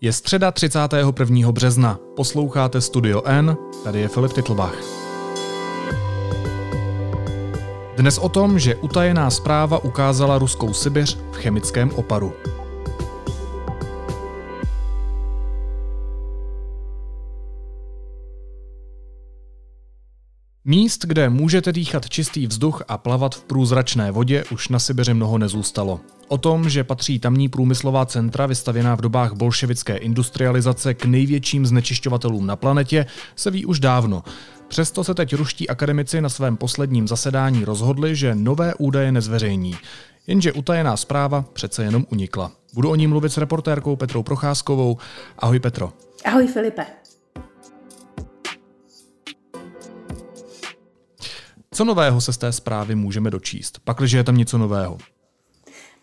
Je středa 31. března. Posloucháte Studio N, tady je Filip Titlbach. Dnes o tom, že utajená zpráva ukázala ruskou Sibiř v chemickém oparu. Míst, kde můžete dýchat čistý vzduch a plavat v průzračné vodě, už na Sibiři mnoho nezůstalo. O tom, že patří tamní průmyslová centra vystavěná v dobách bolševické industrializace k největším znečišťovatelům na planetě, se ví už dávno. Přesto se teď ruští akademici na svém posledním zasedání rozhodli, že nové údaje nezveřejní. Jenže utajená zpráva přece jenom unikla. Budu o ní mluvit s reportérkou Petrou Procházkovou. Ahoj Petro. Ahoj Filipe. Co nového se z té zprávy můžeme dočíst, pakliže je tam něco nového?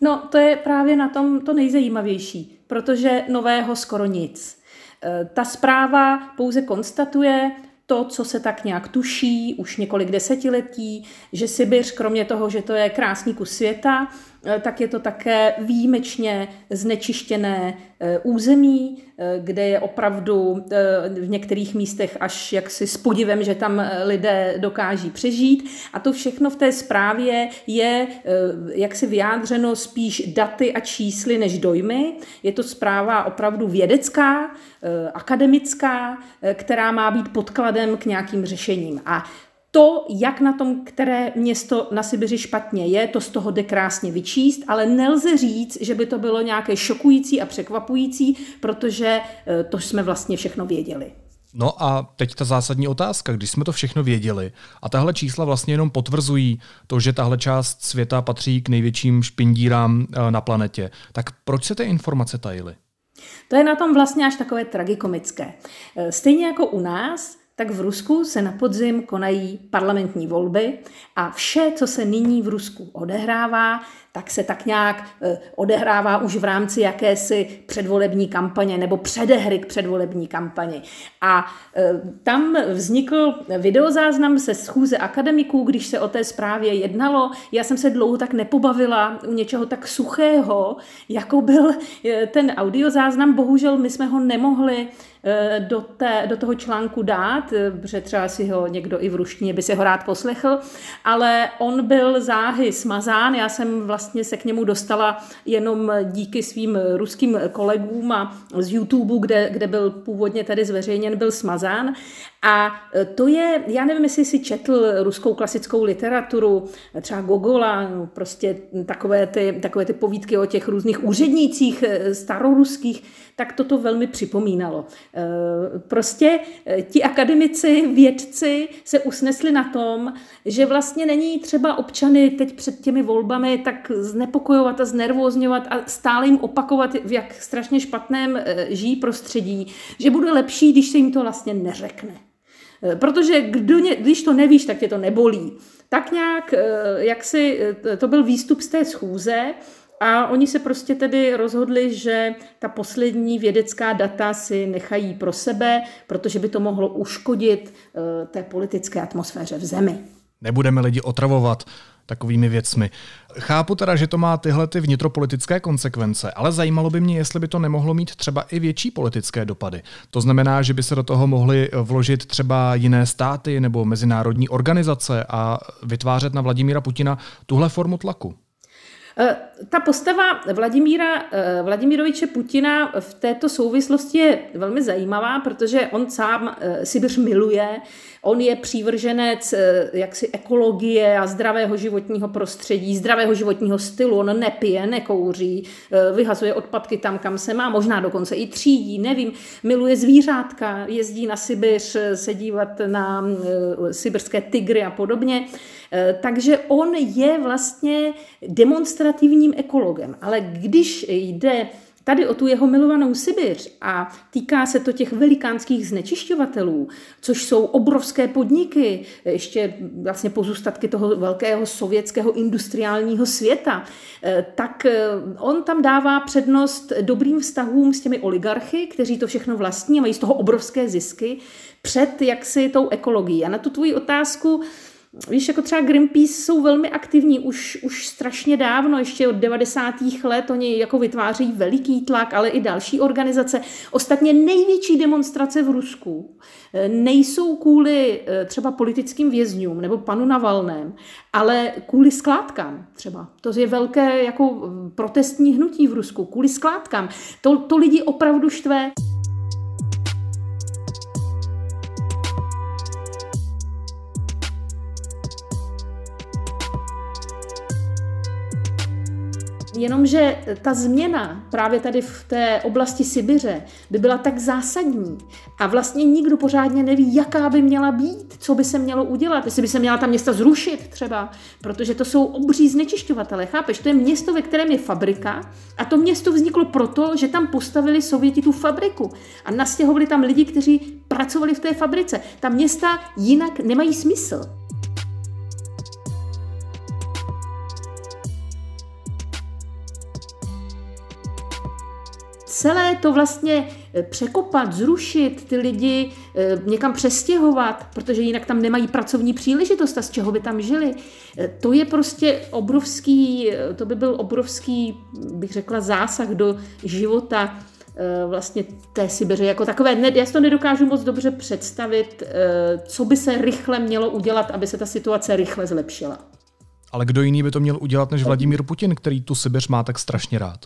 No, to je právě na tom to nejzajímavější, protože nového skoro nic. E, ta zpráva pouze konstatuje to, co se tak nějak tuší už několik desetiletí, že Sibiř, kromě toho, že to je krásný kus světa, tak je to také výjimečně znečištěné eh, území, eh, kde je opravdu v některých místech až jaksi s podivem, že tam lidé dokáží přežít. A to všechno v té zprávě je jaksi vyjádřeno spíš daty a čísly než dojmy. Je to zpráva opravdu vědecká, akademická, která má být podkladem k nějakým řešením. A to, jak na tom, které město na Sibiři špatně je, to z toho jde krásně vyčíst, ale nelze říct, že by to bylo nějaké šokující a překvapující, protože eh, to jsme vlastně všechno věděli. No a teď ta zásadní otázka, když jsme to všechno věděli a tahle čísla vlastně jenom potvrzují to, že tahle část světa patří k největším špindírám eh, na planetě, tak proč se ty informace tajily? To je na tom vlastně až takové tragikomické. Eh, stejně jako u nás, tak v Rusku se na podzim konají parlamentní volby a vše, co se nyní v Rusku odehrává, tak se tak nějak eh, odehrává už v rámci jakési předvolební kampaně nebo předehry k předvolební kampani. A eh, tam vznikl videozáznam se schůze akademiků, když se o té zprávě jednalo. Já jsem se dlouho tak nepobavila u něčeho tak suchého, jako byl eh, ten audiozáznam. Bohužel my jsme ho nemohli do, té, do toho článku dát, protože třeba si ho někdo i v ruštině by si ho rád poslechl, ale on byl záhy smazán, já jsem vlastně vlastně se k němu dostala jenom díky svým ruským kolegům a z YouTube, kde, kde byl původně tady zveřejněn, byl smazán. A to je, já nevím, jestli si četl ruskou klasickou literaturu, třeba Gogola, no prostě takové ty, takové ty povídky o těch různých úřednících eh, staroruských, tak toto velmi připomínalo. Prostě ti akademici, vědci se usnesli na tom, že vlastně není třeba občany teď před těmi volbami tak znepokojovat a znervozňovat a stále jim opakovat, v jak strašně špatném žijí prostředí, že bude lepší, když se jim to vlastně neřekne. Eh, protože kdo když to nevíš, tak tě to nebolí. Tak nějak, eh, jak si, eh, to byl výstup z té schůze a oni se prostě tedy rozhodli, že ta poslední vědecká data si nechají pro sebe, protože by to mohlo uškodit té politické atmosféře v zemi. Nebudeme lidi otravovat takovými věcmi. Chápu teda, že to má tyhle ty vnitropolitické konsekvence, ale zajímalo by mě, jestli by to nemohlo mít třeba i větší politické dopady. To znamená, že by se do toho mohly vložit třeba jiné státy nebo mezinárodní organizace a vytvářet na Vladimíra Putina tuhle formu tlaku. Eh, ta postava Vladimíra, eh, Vladimiroviče Putina v této souvislosti je velmi zajímavá, protože on sám eh, Sibiř miluje, on je přívrženec jaksi ekologie a zdravého životního prostředí, zdravého životního stylu, on nepije, nekouří, vyhazuje odpadky tam, kam se má, možná dokonce i třídí, nevím, miluje zvířátka, jezdí na Sibiř se dívat na sibirské tygry a podobně. Takže on je vlastně demonstrativním ekologem. Ale když jde tady o tu jeho milovanou Sibiř a týká se to těch velikánských znečišťovatelů, což jsou obrovské podniky, ještě vlastně pozůstatky toho velkého sovětského industriálního světa, eh, tak eh, on tam dává přednost dobrým vztahům s těmi oligarchy, kteří to všechno vlastní a mají z toho obrovské zisky, před jaksi tou ekologií. A na tu tvoji otázku víš, jako třeba Greenpeace jsou velmi aktivní už, už strašně dávno, ještě od 90. let, oni jako vytváří veliký tlak, ale i další organizace. Ostatně největší demonstrace v Rusku eh, nejsou kvůli eh, třeba politickým vězňům nebo panu Navalném, ale kvůli skládkám třeba. To je velké jako protestní hnutí v Rusku, kvůli skládkám. To, to lidi opravdu štve. Jenomže ta změna právě tady v té oblasti Sibiře by byla tak zásadní a vlastně nikdo pořádně neví, jaká by měla být, co by se mělo udělat, jestli by se měla ta města zrušit třeba, protože to jsou obří znečišťovatele, chápeš? To je město, ve kterém je fabrika a to město vzniklo proto, že tam postavili Sověti tu fabriku a nastěhovali tam lidi, kteří pracovali v té fabrice. Ta města jinak nemají smysl. Celé to vlastně eh, překopat, zrušit, ty lidi eh, někam přestěhovat, protože jinak tam nemají pracovní příležitost a z čeho by tam žili. Eh, to je prostě obrovský, to by byl obrovský, bych řekla, zásah do života vlastně té Sibiře jako takové. Já si to nedokážu moc dobře představit, co by se rychle mělo udělat, aby se ta situace rychle zlepšila. Ale kdo jiný by to měl udělat než Vladimír Putin, který tu Sibiř má tak strašně rád?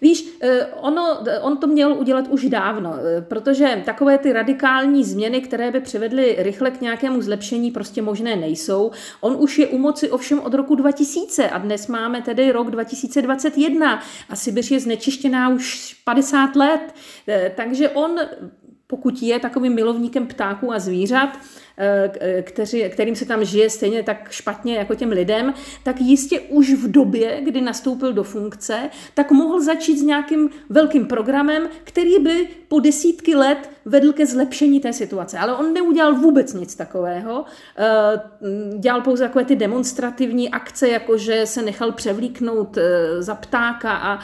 Víš, eh, ono, on to měl udělat už dávno, eh, protože takové ty radikální změny, které by přivedly rychle k nějakému zlepšení, prostě možné nejsou. On už je u moci ovšem od roku 2000 a dnes máme tedy rok 2021 a Sibiř je znečištěná už 50 let, eh, takže on pokud je takovým milovníkem ptáků a zvířat, Eh, kteři, kterým se tam žije stejně tak špatně jako těm lidem, tak jistě už v době, kdy nastoupil do funkce, tak mohl začít s nějakým velkým programem, který by po desítky let vedl ke zlepšení té situace. Ale on neudělal vůbec nic takového. Eh, dělal pouze takové ty demonstrativní akce, jako že se nechal převlíknout eh, za ptáka a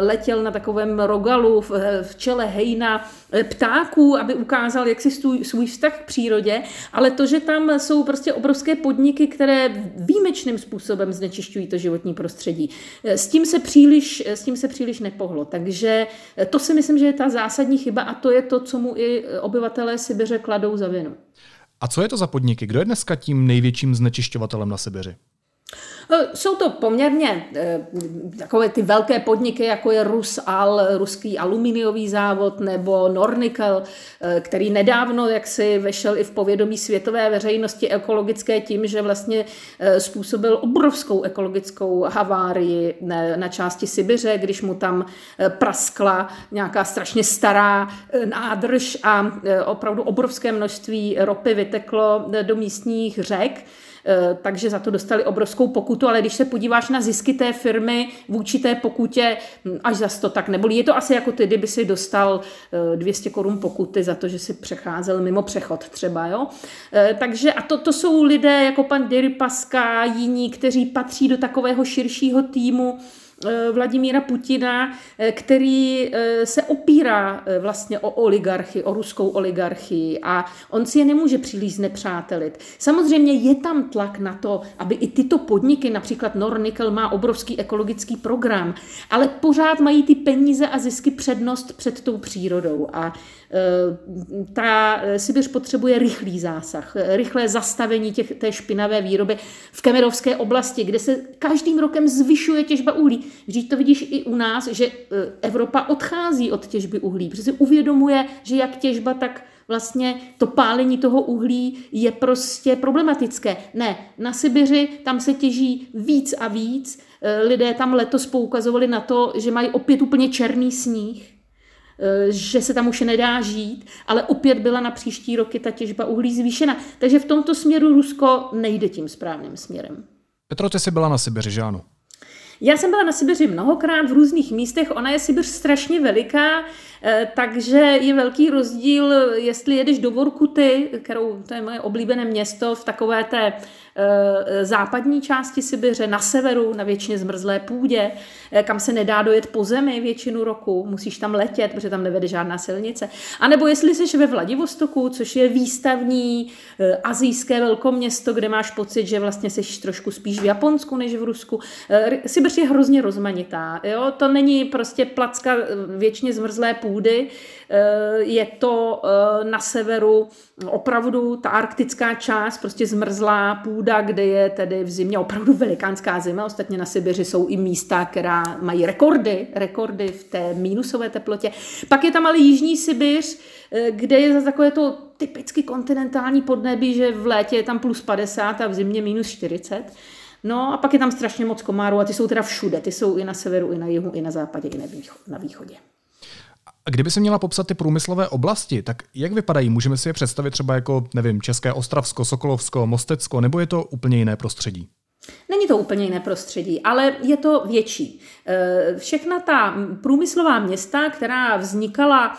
letěl na takovém rogalu v čele hejna ptáků, aby ukázal, jak si svůj vztah k přírodě. Ale to, že tam jsou prostě obrovské podniky, které výjimečným způsobem znečišťují to životní prostředí, s tím se příliš, s tím se příliš nepohlo. Takže to si myslím, že je ta zásadní chyba a to je to, co mu i obyvatelé Sibiře kladou za vinu. A co je to za podniky? Kdo je dneska tím největším znečišťovatelem na Sibiři? Eh, jsou to poměrně eh, takové ty velké podniky, jako je Rusal, ruský aluminiový závod, nebo Nornickel, eh, který nedávno jaksi vešel i v povědomí světové veřejnosti ekologické tím, že vlastně způsobil obrovskou ekologickou havárii na části Sibiře, když mu tam praskla nějaká strašně stará nádrž a opravdu obrovské množství ropy vyteklo do místních řek. Eh, takže za to dostali obrovskou pokutu, ale když se podíváš na zisky té firmy vůči té pokutě, hm, až za to tak nebolí. Je to asi jako ty, kdyby si dostal 200 eh, korun pokuty za to, že si přecházel mimo přechod třeba, jo. Eh, takže a to, to jsou lidé jako pan Deripaska, jiní, kteří patří do takového širšího týmu, Vladimíra Putina, eh, který eh, se opírá vlastně o oligarchy, o ruskou oligarchii a on si je nemůže příliš znepřátelit. Samozřejmě je tam tlak na to, aby i tyto podniky, například Nornickel má obrovský ekologický program, ale pořád mají ty peníze a zisky přednost před tou přírodou a ta Sibiř potřebuje rychlý zásah, rychlé zastavení těch, té špinavé výroby v Kemerovské oblasti, kde se každým rokem zvyšuje těžba uhlí. Vždyť to vidíš i u nás, že e, Evropa odchází od těžby uhlí, protože si uvědomuje, že jak těžba, tak vlastně to pálení toho uhlí je prostě problematické. Ne, na Sibiři tam se těží víc a víc. E, lidé tam letos poukazovali na to, že mají opět úplně černý sníh, e, že se tam už nedá žít, ale opět byla na příští roky ta těžba uhlí zvýšena. Takže v tomto směru Rusko nejde tím správným směrem. Petro, ty jsi byla na Sibiři, že ano? Já jsem byla na Sibiři mnohokrát v různých místech, ona je Sibiř strašně veliká Eh, takže je velký rozdíl, jestli jedeš do Vorkuty, kterou, to je moje oblíbené město, v takové té západní části Sibiře, na severu, na většině zmrzlé půdě, eh, kam se nedá dojet po zemi většinu roku, musíš tam letět, protože tam nevede žádná silnice. A nebo jestli jsi ve Vladivostoku, což je výstavní eh, azijské velkoměsto, kde máš pocit, že vlastně jsi trošku spíš v Japonsku než v Rusku. Sibiř je hrozně rozmanitá. Jo? To není prostě placka většině zmrzlé půdy, je to na severu opravdu ta arktická část, prostě zmrzlá půda, kde je tedy v zimě opravdu velikánská zima. Ostatně na Sibiři jsou i místa, která mají rekordy, rekordy v té mínusové teplotě. Pak je tam ale Jižní Sibiř, eh, kde je zase takové to typicky kontinentální podnebí, že v létě je tam plus 50 a v zimě minus 40. No a pak je tam strašně moc komárů a ty jsou teda všude. Ty jsou i na severu, i na jihu, i na západě, i na východě. A kdyby se měla popsat ty průmyslové oblasti, tak jak vypadají? Můžeme si je představit třeba jako, nevím, České Ostravsko, Sokolovsko, Mostecko, nebo je to úplně jiné prostředí? Není to úplně jiné prostředí, ale je to větší. Eh, všechna ta průmyslová města, která vznikala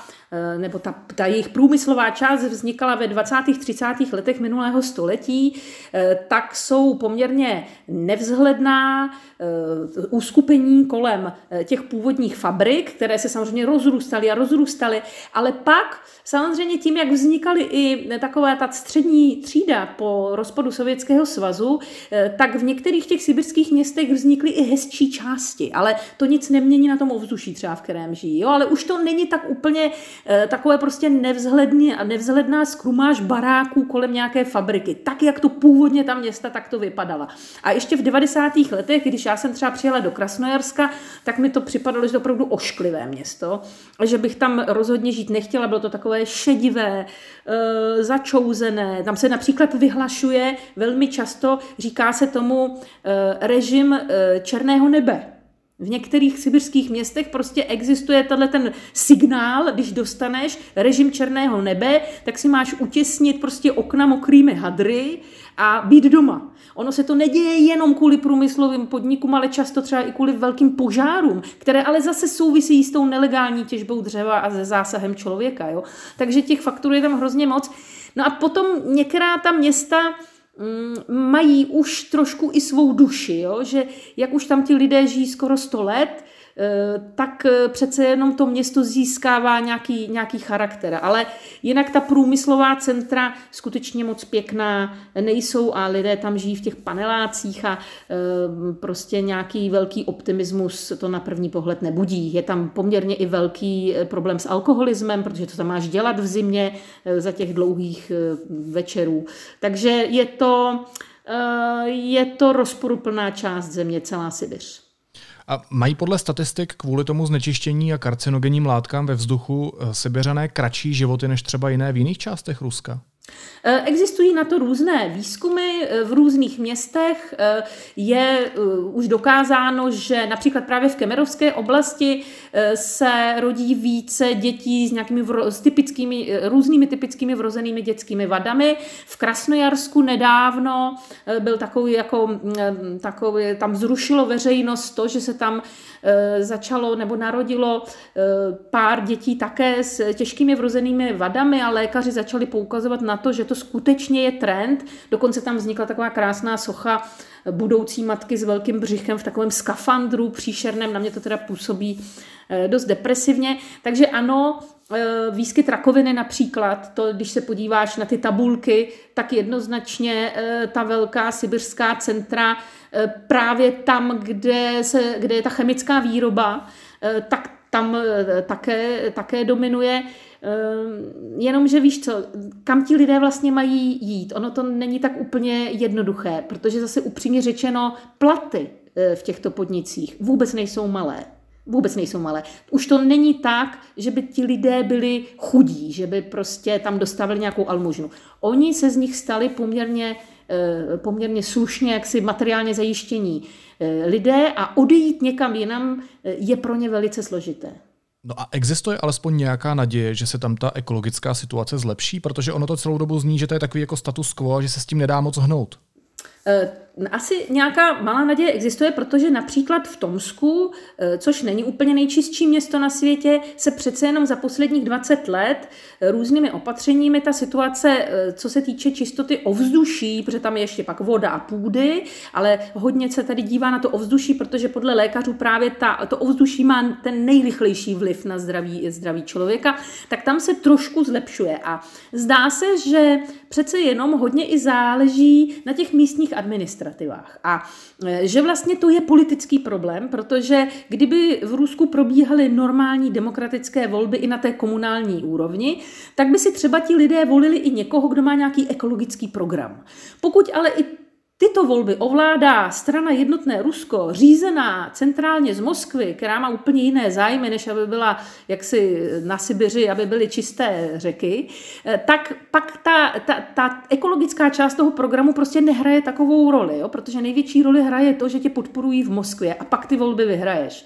nebo ta, ta jejich průmyslová část vznikala ve 20. 30. letech minulého století, eh, tak jsou poměrně nevzhledná eh, uskupení kolem těch původních fabrik, které se samozřejmě rozrůstaly a rozrůstaly, ale pak samozřejmě tím, jak vznikaly i taková ta střední třída po rozpadu Sovětského svazu, tak v některých těch sibirských městech vznikly i hezčí části, ale to nic nemění na tom ovzduší třeba, v kterém žijí. Jo? Ale už to není tak úplně Eh, takové prostě nevzhledný, nevzhledná skrumáž baráků kolem nějaké fabriky. Tak, jak to původně ta města takto vypadala. A ještě v 90. letech, když já jsem třeba přijela do Krasnojarska, tak mi to připadalo, že to opravdu ošklivé město, že bych tam rozhodně žít nechtěla, bylo to takové šedivé, e, začouzené. Tam se například vyhlašuje velmi často, říká se tomu e, režim černého nebe. V některých sibirských městech prostě existuje tenhle ten signál, když dostaneš režim černého nebe, tak si máš utěsnit prostě okna mokrými hadry a být doma. Ono se to neděje jenom kvůli průmyslovým podnikům, ale často třeba i kvůli velkým požárům, které ale zase souvisí s tou nelegální těžbou dřeva a se zásahem člověka. Jo? Takže těch faktorů je tam hrozně moc. No a potom některá ta města mají už trošku i svou duši, jo? že jak už tam ti lidé žijí skoro 100 let, tak eh, přece jenom to město získává nějaký, nějaký charakter. Ale jinak ta průmyslová centra skutečně moc pěkná nejsou a lidé tam žijí v těch panelácích a eh, prostě nějaký velký optimismus to na první pohled nebudí. Je tam poměrně i velký problém s alkoholismem, protože to tam máš dělat v zimě za těch dlouhých večerů. Takže je to, je to rozporuplná část země, celá Sibiř. A mají podle statistik kvůli tomu znečištění a karcinogenním látkám ve vzduchu eh, Sibiřané kratší životy než třeba jiné v jiných částech Ruska? Eh, existují na to různé výzkumy eh, v různých městech. Eh, je už dokázáno, že například právě v Kemerovské oblasti se rodí více dětí s nějakými s typickými, různými typickými vrozenými dětskými vadami. V Krasnojarsku nedávno byl takový, jako, mm, takový, tam zrušilo veřejnost to, že se tam začalo nebo narodilo pár dětí také s těžkými vrozenými vadami a lékaři začali poukazovat na to, že to skutečně je trend. Dokonce tam vznikla taková krásná socha budoucí matky s velkým břichem v takovém skafandru příšerném. Na mě to teda působí eh, dost depresivně. Takže ano, eh, výskyt rakoviny například, to když se podíváš na ty tabulky, tak jednoznačně eh, ta velká sibirská centra právě tam, kde, se, kde je ta chemická výroba, tak tam také, také dominuje. Ehm, jenomže víš co, kam ti lidé vlastně mají jít? Ono to není tak úplně jednoduché, protože zase upřímně řečeno, platy eh, v těchto podnicích vůbec nejsou malé. Vůbec nejsou malé. Už to není tak, že by ti lidé byli chudí, že by prostě tam dostávali nějakou almužnu. Oni se z nich stali poměrně, eh, poměrně slušně, jaksi materiálně zajištění eh, lidé a odejít někam jinam je pro ně velice složité. No a existuje alespoň nějaká naděje, že se tam ta ekologická situace zlepší, protože ono to celou dobu zní, že to je takový jako status quo a že se s tím nedá moc hnout. Asi nějaká malá naděje existuje, protože například v Tomsku, eh, což není úplně nejčistší město na světě, se přece jenom za posledních 20 let eh, různými opatřeními ta situace, eh, co se týče čistoty ovzduší, protože tam je ještě pak voda a půdy, ale hodně se tady dívá na to ovzduší, protože podle lékařů právě ta, to ovzduší má ten nejrychlejší vliv na zdraví, zdraví člověka, tak tam se trošku zlepšuje. A zdá se, že přece jenom hodně i záleží na těch místních administrativách. A e, že vlastně to je politický problém, protože kdyby v Rusku probíhaly normální demokratické volby i na té komunální úrovni, tak by si třeba ti lidé volili i někoho, kdo má nějaký ekologický program. Pokud ale i Tyto volby ovládá strana Jednotné Rusko, řízená centrálně z Moskvy, která má úplně jiné zájmy, než aby byla jaksi na Sibiři, aby byly čisté řeky, eh, tak pak ta, ta, ta ekologická část toho programu prostě nehraje takovou roli, jo? protože největší roli hraje to, že tě podporují v Moskvě a pak ty volby vyhraješ.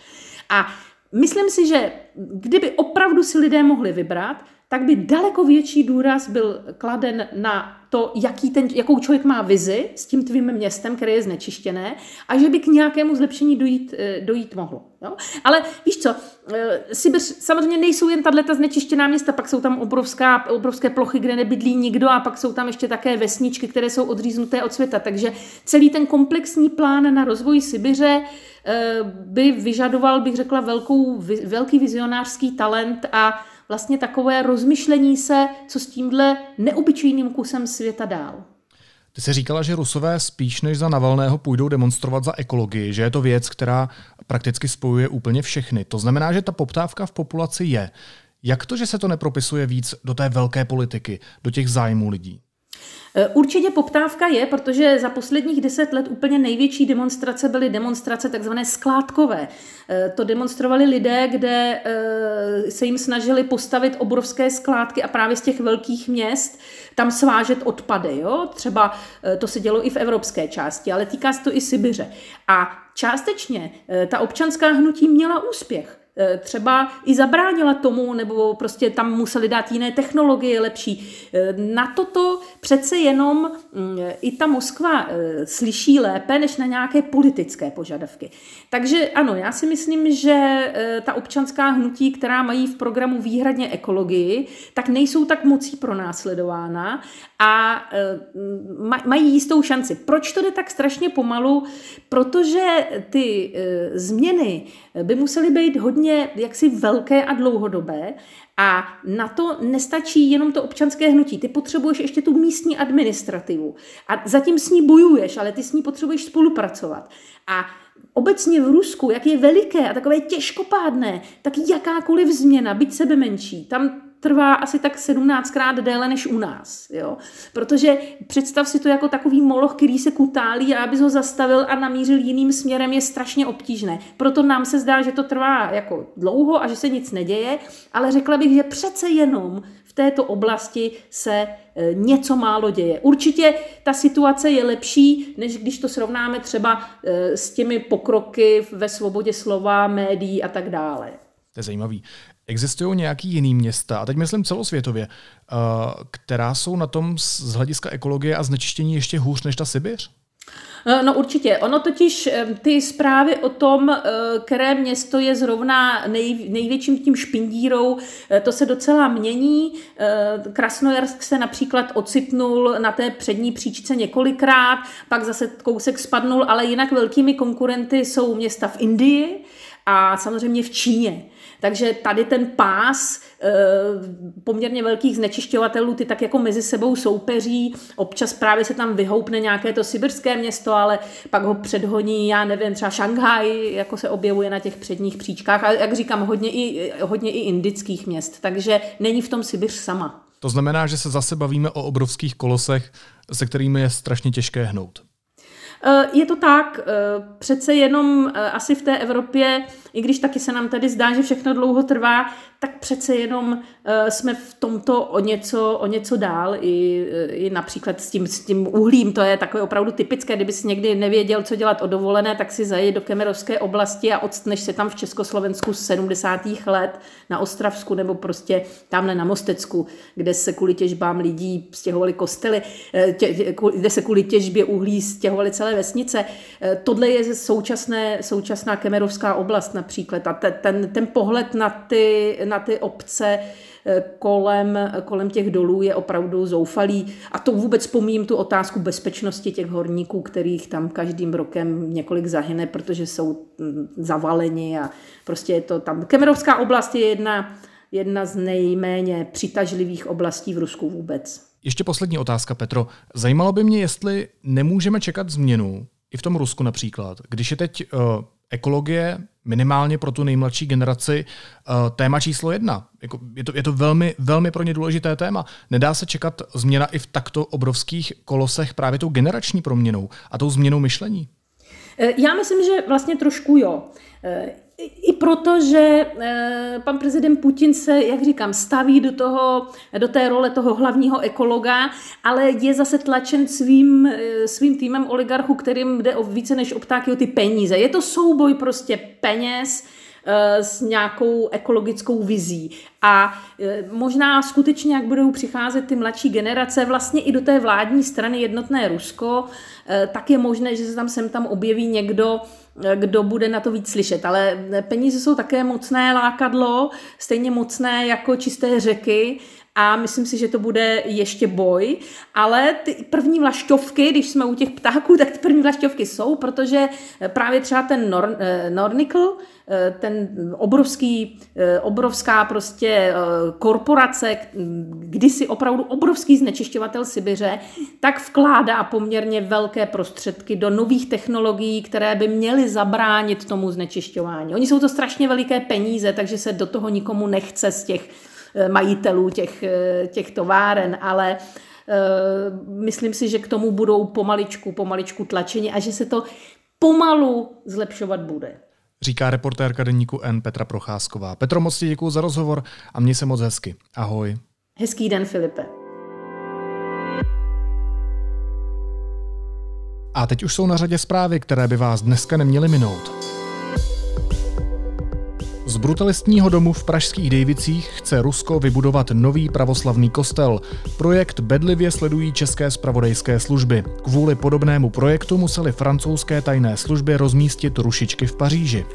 A myslím si, že kdyby opravdu si lidé mohli vybrat, tak by daleko větší důraz byl kladen na to, jaký ten, jakou člověk má vizi s tím tvým městem, které je znečištěné, a že by k nějakému zlepšení dojít, eh, dojít mohlo. Jo? Ale víš co, eh, Sibiř samozřejmě nejsou jen tato znečištěná města, pak jsou tam obrovská, obrovské plochy, kde nebydlí nikdo a pak jsou tam ještě také vesničky, které jsou odříznuté od světa. Takže celý ten komplexní plán na rozvoj Sibiře eh, by vyžadoval, bych řekla, velkou, velký vizionářský talent a vlastně takové rozmyšlení se, co s tímhle neobyčejným kusem světa dál. Ty jsi říkala, že Rusové spíš než za Navalného půjdou demonstrovat za ekologii, že je to věc, která prakticky spojuje úplně všechny. To znamená, že ta poptávka v populaci je. Jak to, že se to nepropisuje víc do té velké politiky, do těch zájmů lidí? Eh, určitě poptávka je, protože za posledních deset let úplně největší demonstrace byly demonstrace takzvané skládkové. Eh, to demonstrovali lidé, kde eh, se jim snažili postavit obrovské skládky a právě z těch velkých měst tam svážet odpady. Jo? Třeba to se dělo i v evropské části, ale týká se to i Sibiře. A částečně ta občanská hnutí měla úspěch. Eh, třeba i zabránila tomu, nebo prostě tam museli dát jiné technologie lepší. Eh, na toto přece jenom mm, i ta Moskva eh, slyší lépe než na nějaké politické požadavky. Takže ano, já si myslím, že ta občanská hnutí, která mají v programu výhradně ekologii, tak nejsou tak mocí pronásledována a mají jistou šanci. Proč to jde tak strašně pomalu? Protože ty změny by musely být hodně jaksi velké a dlouhodobé a na to nestačí jenom to občanské hnutí. Ty potřebuješ ještě tu místní administrativu a zatím s ní bojuješ, ale ty s ní potřebuješ spolupracovat. A obecně v Rusku, jak je veliké a takové těžkopádné, tak jakákoliv změna, byť sebe menší, tam trvá asi tak 17krát déle než u nás. Jo? Protože představ si to jako takový moloch, který se kutálí a aby ho zastavil a namířil jiným směrem je strašně obtížné. Proto nám se zdá, že to trvá jako dlouho a že se nic neděje, ale řekla bych, že přece jenom v této oblasti se e, něco málo děje. Určitě ta situace je lepší, než když to srovnáme třeba e, s těmi pokroky ve svobodě slova, médií a tak dále. To je zajímavý. Existují nějaký jiný města, a teď myslím celosvětově, uh, která jsou na tom z hlediska ekologie a znečištění ještě hůř než ta Sibiř? Eh, no určitě. Ono totiž, eh, ty zprávy o tom, které město je zrovna nej, největším tím špindírou, to se docela mění. Krasnojarsk se například ocitnul na té přední příčce několikrát, pak zase kousek spadnul, ale jinak velkými konkurenty jsou města v Indii a samozřejmě v Číně. Takže tady ten pás eh, poměrně velkých znečišťovatelů, ty tak jako mezi sebou soupeří, občas právě se tam vyhoupne nějaké to sibirské město, ale pak ho předhoní, já nevím, třeba Šanghaj, jako se objevuje na těch předních příčkách a jak říkám, hodně i, hodně i indických měst, takže není v tom Sibiř sama. To znamená, že se zase bavíme o obrovských kolosech, se kterými je strašně těžké hnout. Eh, je to tak, eh, přece jenom asi v té Evropě i když taky se nám tady zdá, že všechno dlouho trvá, tak přece jenom uh, jsme v tomto o něco, o něco dál, i, i například s tím, s tím uhlím, to je takové opravdu typické, kdyby si někdy nevěděl, co dělat o dovolené, tak si zajít do Kemerovské oblasti a odstneš se tam v Československu z 70. let na Ostravsku nebo prostě tamhle na Mostecku, kde se kvůli těžbám lidí stěhovali kostely, eh, tě, kde se kvůli těžbě uhlí stěhovaly celé vesnice. Eh, tohle je současné, současná Kemerovská oblast například a ten, ten pohled na ty, na ty obce eh, kolem, kolem těch dolů je opravdu zoufalý. A to vůbec pomím tu otázku bezpečnosti těch horníků, kterých tam každým rokem několik zahyne, protože jsou hm, zavaleni a prostě je to tam. Kemerovská oblast je jedna, jedna z nejméně přitažlivých oblastí v Rusku vůbec. Ještě poslední otázka, Petro. Zajímalo by mě, jestli nemůžeme čekat změnu, i v tom Rusku například, když je teď uh, ekologie minimálně pro tu nejmladší generaci uh, téma číslo jedna. Jako, je, to, je to velmi, velmi pro ně důležité téma. Nedá se čekat změna i v takto obrovských kolosech právě tou generační proměnou a tou změnou myšlení? Eh, já myslím, že vlastně trošku jo. I proto, že eh, pan prezident Putin se, jak říkám, staví do, toho, do té role toho hlavního ekologa, ale je zase tlačen svým, eh, svým týmem oligarchů, kterým jde o více než o ptáky o ty peníze. Je to souboj prostě peněz, eh, s nějakou ekologickou vizí. A možná skutečně, jak budou přicházet ty mladší generace, vlastně i do té vládní strany jednotné Rusko, tak je možné, že se tam sem tam objeví někdo, kdo bude na to víc slyšet. Ale peníze jsou také mocné lákadlo, stejně mocné jako čisté řeky a myslím si, že to bude ještě boj, ale ty první vlašťovky, když jsme u těch ptáků, tak ty první vlašťovky jsou, protože právě třeba ten Nor, eh, Nornickel, eh, ten obrovský, eh, obrovská prostě korporace, kdysi opravdu obrovský znečišťovatel Sibiře, tak vkládá poměrně velké prostředky do nových technologií, které by měly zabránit tomu znečišťování. Oni jsou to strašně veliké peníze, takže se do toho nikomu nechce z těch Eh, majitelů těch, eh, těch továren, ale eh, myslím si, že k tomu budou pomaličku, pomaličku tlačeni a že se to pomalu zlepšovat bude. Říká reportérka deníku N Petra Procházková. Petro, moc ti děkuji za rozhovor a měj se moc hezky. Ahoj. Hezký den, Filipe. A teď už jsou na řadě zprávy, které by vás dneska neměly minout. Z brutalistního domu v pražských Dejvicích chce Rusko vybudovat nový pravoslavný kostel. Projekt bedlivě sledují české spravodajské služby. Kvůli podobnému projektu museli francouzské tajné služby rozmístit rušičky v Paříži.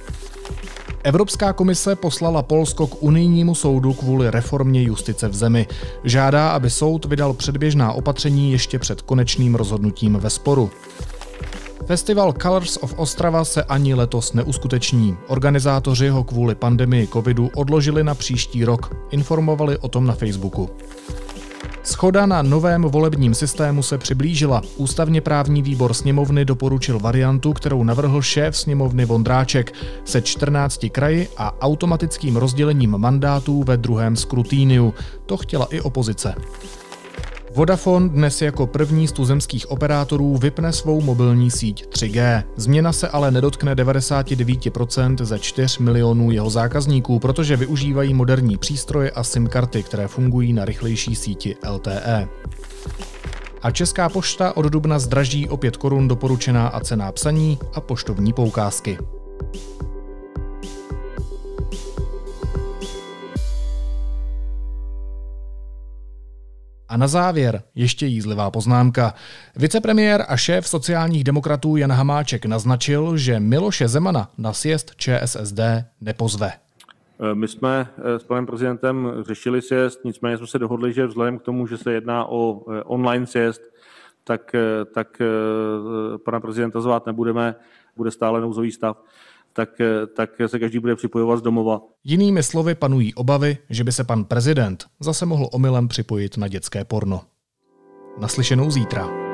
Evropská komise poslala Polsko k unijnímu soudu kvůli reformě justice v zemi. Žádá, aby soud vydal předběžná opatření ještě před konečným rozhodnutím ve sporu. Festival Colors of Ostrava se ani letos neuskuteční. Organizátoři ho kvůli pandemii covidu odložili na příští rok. Informovali o tom na Facebooku. Schoda na novém volebním systému se přiblížila. Ústavně právní výbor sněmovny doporučil variantu, kterou navrhl šéf sněmovny Vondráček se 14 kraji a automatickým rozdělením mandátů ve druhém skrutíniu. To chtěla i opozice. Vodafone dnes jako první z tuzemských operátorů vypne svou mobilní síť 3G. Změna se ale nedotkne 99% ze 4 milionů jeho zákazníků, protože využívají moderní přístroje a SIM karty, které fungují na rychlejší síti LTE. A Česká pošta od dubna zdraží o 5 korun doporučená a cená psaní a poštovní poukázky. Na závěr ještě jízlivá poznámka. Vicepremiér a šéf sociálních demokratů Jan Hamáček naznačil, že Miloše Zemana na sjezd ČSSD nepozve. E, my jsme e, s panem prezidentem řešili sjezd, nicméně jsme se dohodli, že vzhledem k tomu, že se jedná o e, online sjezd, tak, tak pana prezidenta zvát nebudeme, bude stále nouzový stav tak, tak se každý bude připojovat z domova. Jinými slovy panují obavy, že by se pan prezident zase mohl omylem připojit na dětské porno. Naslyšenou zítra.